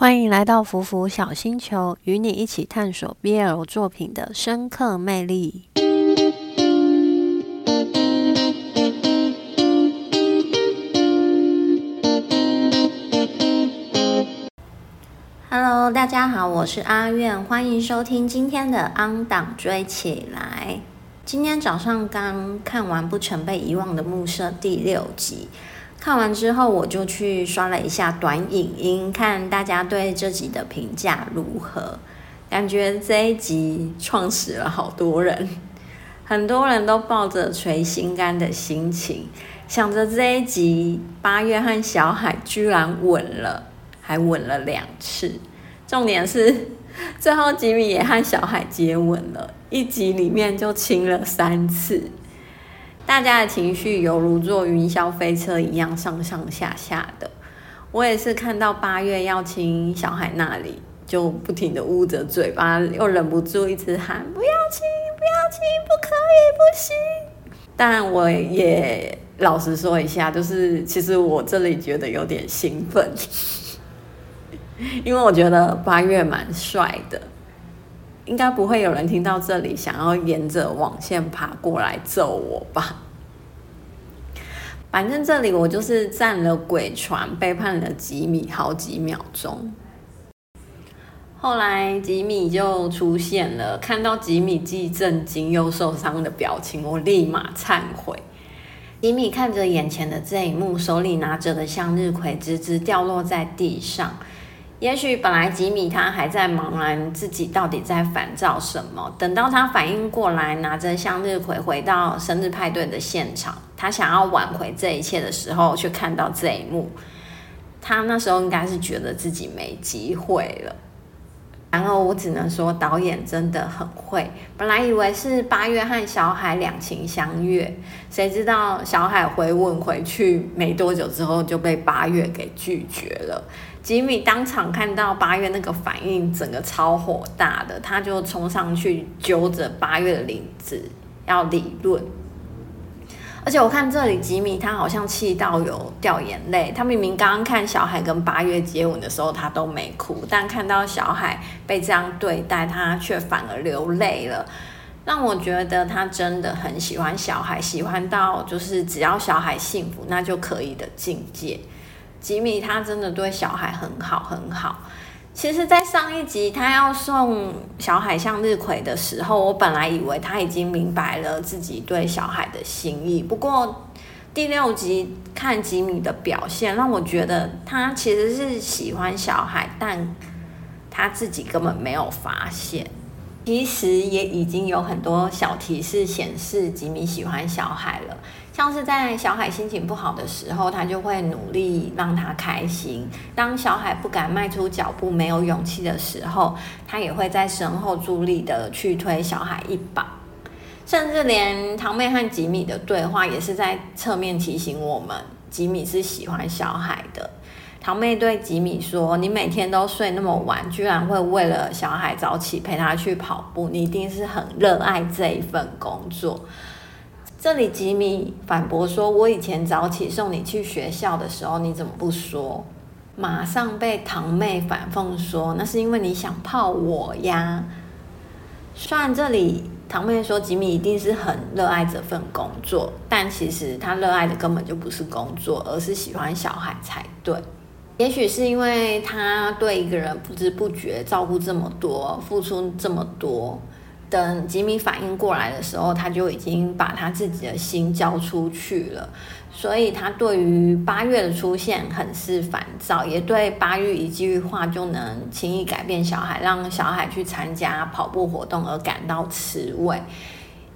欢迎来到福福小星球，与你一起探索 BL 作品的深刻魅力。Hello，大家好，我是阿苑，欢迎收听今天的《安档追起来》。今天早上刚看完《不曾被遗忘的暮色》第六集。看完之后，我就去刷了一下短影音，看大家对这集的评价如何。感觉这一集创始了好多人，很多人都抱着垂心肝的心情，想着这一集八月和小海居然吻了，还吻了两次。重点是最后吉米也和小海接吻了，一集里面就亲了三次。大家的情绪犹如坐云霄飞车一样上上下下的。我也是看到八月要亲小海那里，就不停的捂着嘴巴，又忍不住一直喊不要亲，不要亲，不可以，不行。但我也老实说一下，就是其实我这里觉得有点兴奋，因为我觉得八月蛮帅的。应该不会有人听到这里想要沿着网线爬过来揍我吧？反正这里我就是占了鬼船，背叛了吉米好几秒钟。后来吉米就出现了，看到吉米既震惊又受伤的表情，我立马忏悔。吉米看着眼前的这一幕，手里拿着的向日葵直直掉落在地上。也许本来吉米他还在茫然自己到底在烦躁什么，等到他反应过来，拿着向日葵回到生日派对的现场，他想要挽回这一切的时候，却看到这一幕，他那时候应该是觉得自己没机会了。然后我只能说，导演真的很会。本来以为是八月和小海两情相悦，谁知道小海回吻回去没多久之后就被八月给拒绝了。吉米当场看到八月那个反应，整个超火大的，他就冲上去揪着八月的领子要理论。而且我看这里吉米他好像气到有掉眼泪，他明明刚刚看小海跟八月接吻的时候他都没哭，但看到小海被这样对待，他却反而流泪了，让我觉得他真的很喜欢小海，喜欢到就是只要小海幸福那就可以的境界。吉米他真的对小孩很好很好。其实，在上一集他要送小海向日葵的时候，我本来以为他已经明白了自己对小海的心意。不过第六集看吉米的表现，让我觉得他其实是喜欢小海，但他自己根本没有发现。其实也已经有很多小提示显示吉米喜欢小海了。像是在小海心情不好的时候，他就会努力让他开心；当小海不敢迈出脚步、没有勇气的时候，他也会在身后助力的去推小海一把。甚至连堂妹和吉米的对话，也是在侧面提醒我们，吉米是喜欢小海的。堂妹对吉米说：“你每天都睡那么晚，居然会为了小孩早起陪他去跑步，你一定是很热爱这一份工作。”这里吉米反驳说：“我以前早起送你去学校的时候，你怎么不说？”马上被堂妹反讽说：“那是因为你想泡我呀。”虽然这里堂妹说吉米一定是很热爱这份工作，但其实他热爱的根本就不是工作，而是喜欢小孩才对。也许是因为他对一个人不知不觉照顾这么多，付出这么多。等吉米反应过来的时候，他就已经把他自己的心交出去了，所以他对于八月的出现很是烦躁，也对八月一句话就能轻易改变小孩，让小孩去参加跑步活动而感到吃味，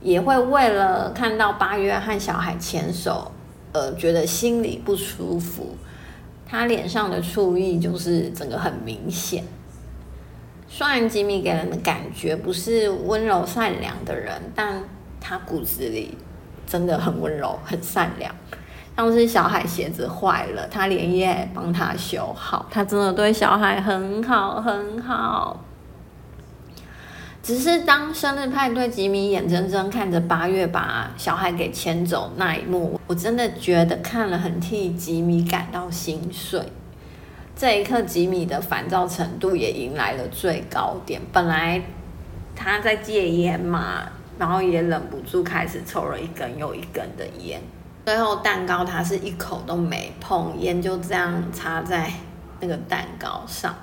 也会为了看到八月和小孩牵手而觉得心里不舒服，他脸上的醋意就是整个很明显。虽然吉米给人的感觉不是温柔善良的人，但他骨子里真的很温柔、很善良。像是小孩鞋子坏了，他连夜帮他修好，他真的对小孩很好很好。只是当生日派对，吉米眼睁睁看着八月把小孩给牵走那一幕，我真的觉得看了很替吉米感到心碎。这一刻吉米的烦躁程度也迎来了最高点。本来他在戒烟嘛，然后也忍不住开始抽了一根又一根的烟。最后蛋糕他是一口都没碰，烟就这样插在那个蛋糕上。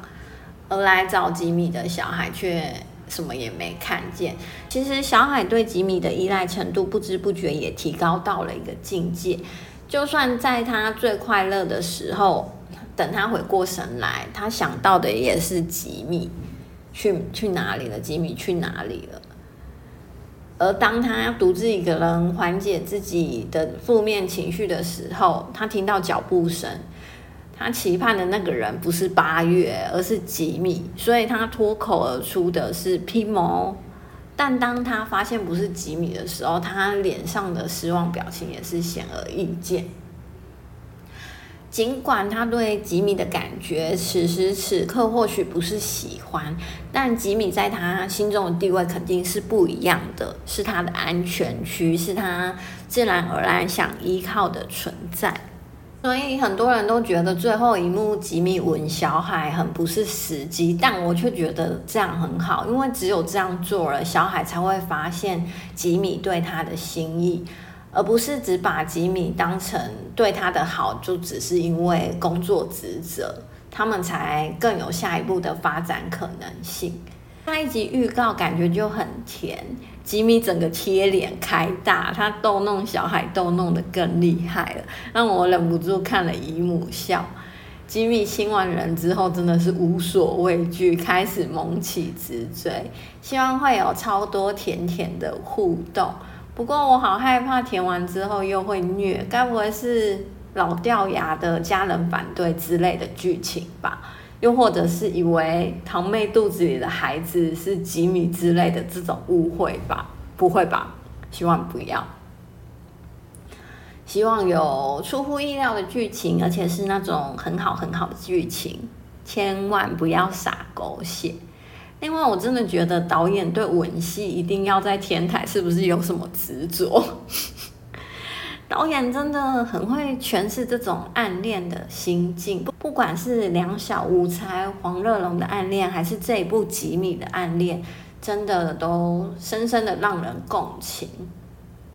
而来找吉米的小孩却什么也没看见。其实小海对吉米的依赖程度不知不觉也提高到了一个境界。就算在他最快乐的时候，等他回过神来，他想到的也是吉米去去哪里了，吉米去哪里了。而当他独自一个人缓解自己的负面情绪的时候，他听到脚步声。他期盼的那个人不是八月，而是吉米，所以他脱口而出的是皮毛。但当他发现不是吉米的时候，他脸上的失望表情也是显而易见。尽管他对吉米的感觉此时此刻或许不是喜欢，但吉米在他心中的地位肯定是不一样的，是他的安全区，是他自然而然想依靠的存在。所以很多人都觉得最后一幕吉米吻小海很不是时机，但我却觉得这样很好，因为只有这样做了，小海才会发现吉米对他的心意，而不是只把吉米当成对他的好，就只是因为工作职责，他们才更有下一步的发展可能性。那一集预告感觉就很甜。吉米整个贴脸开大，他逗弄小海逗弄得更厉害了，让我忍不住看了姨母笑。吉米亲完人之后，真的是无所畏惧，开始猛起直追，希望会有超多甜甜的互动。不过我好害怕甜完之后又会虐，该不会是老掉牙的家人反对之类的剧情吧？又或者是以为堂妹肚子里的孩子是吉米之类的这种误会吧？不会吧？希望不要。希望有出乎意料的剧情，而且是那种很好很好的剧情，千万不要撒狗血。另外，我真的觉得导演对吻戏一定要在天台，是不是有什么执着？导演真的很会诠释这种暗恋的心境，不管是两小无猜黄乐龙的暗恋，还是这一部吉米的暗恋，真的都深深的让人共情，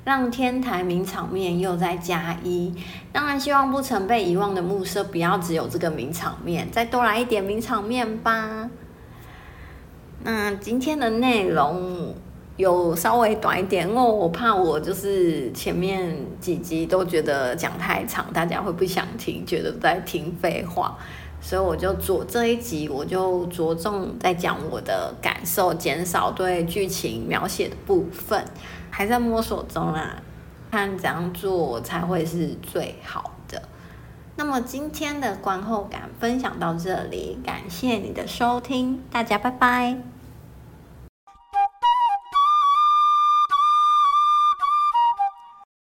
让天台名场面又再加一。当然，希望不曾被遗忘的暮色不要只有这个名场面，再多来一点名场面吧。那今天的内容。有稍微短一点，因为我怕我就是前面几集都觉得讲太长，大家会不想听，觉得在听废话，所以我就着这一集我就着重在讲我的感受，减少对剧情描写的部分，还在摸索中啦，看怎样做才会是最好的。那么今天的观后感分享到这里，感谢你的收听，大家拜拜。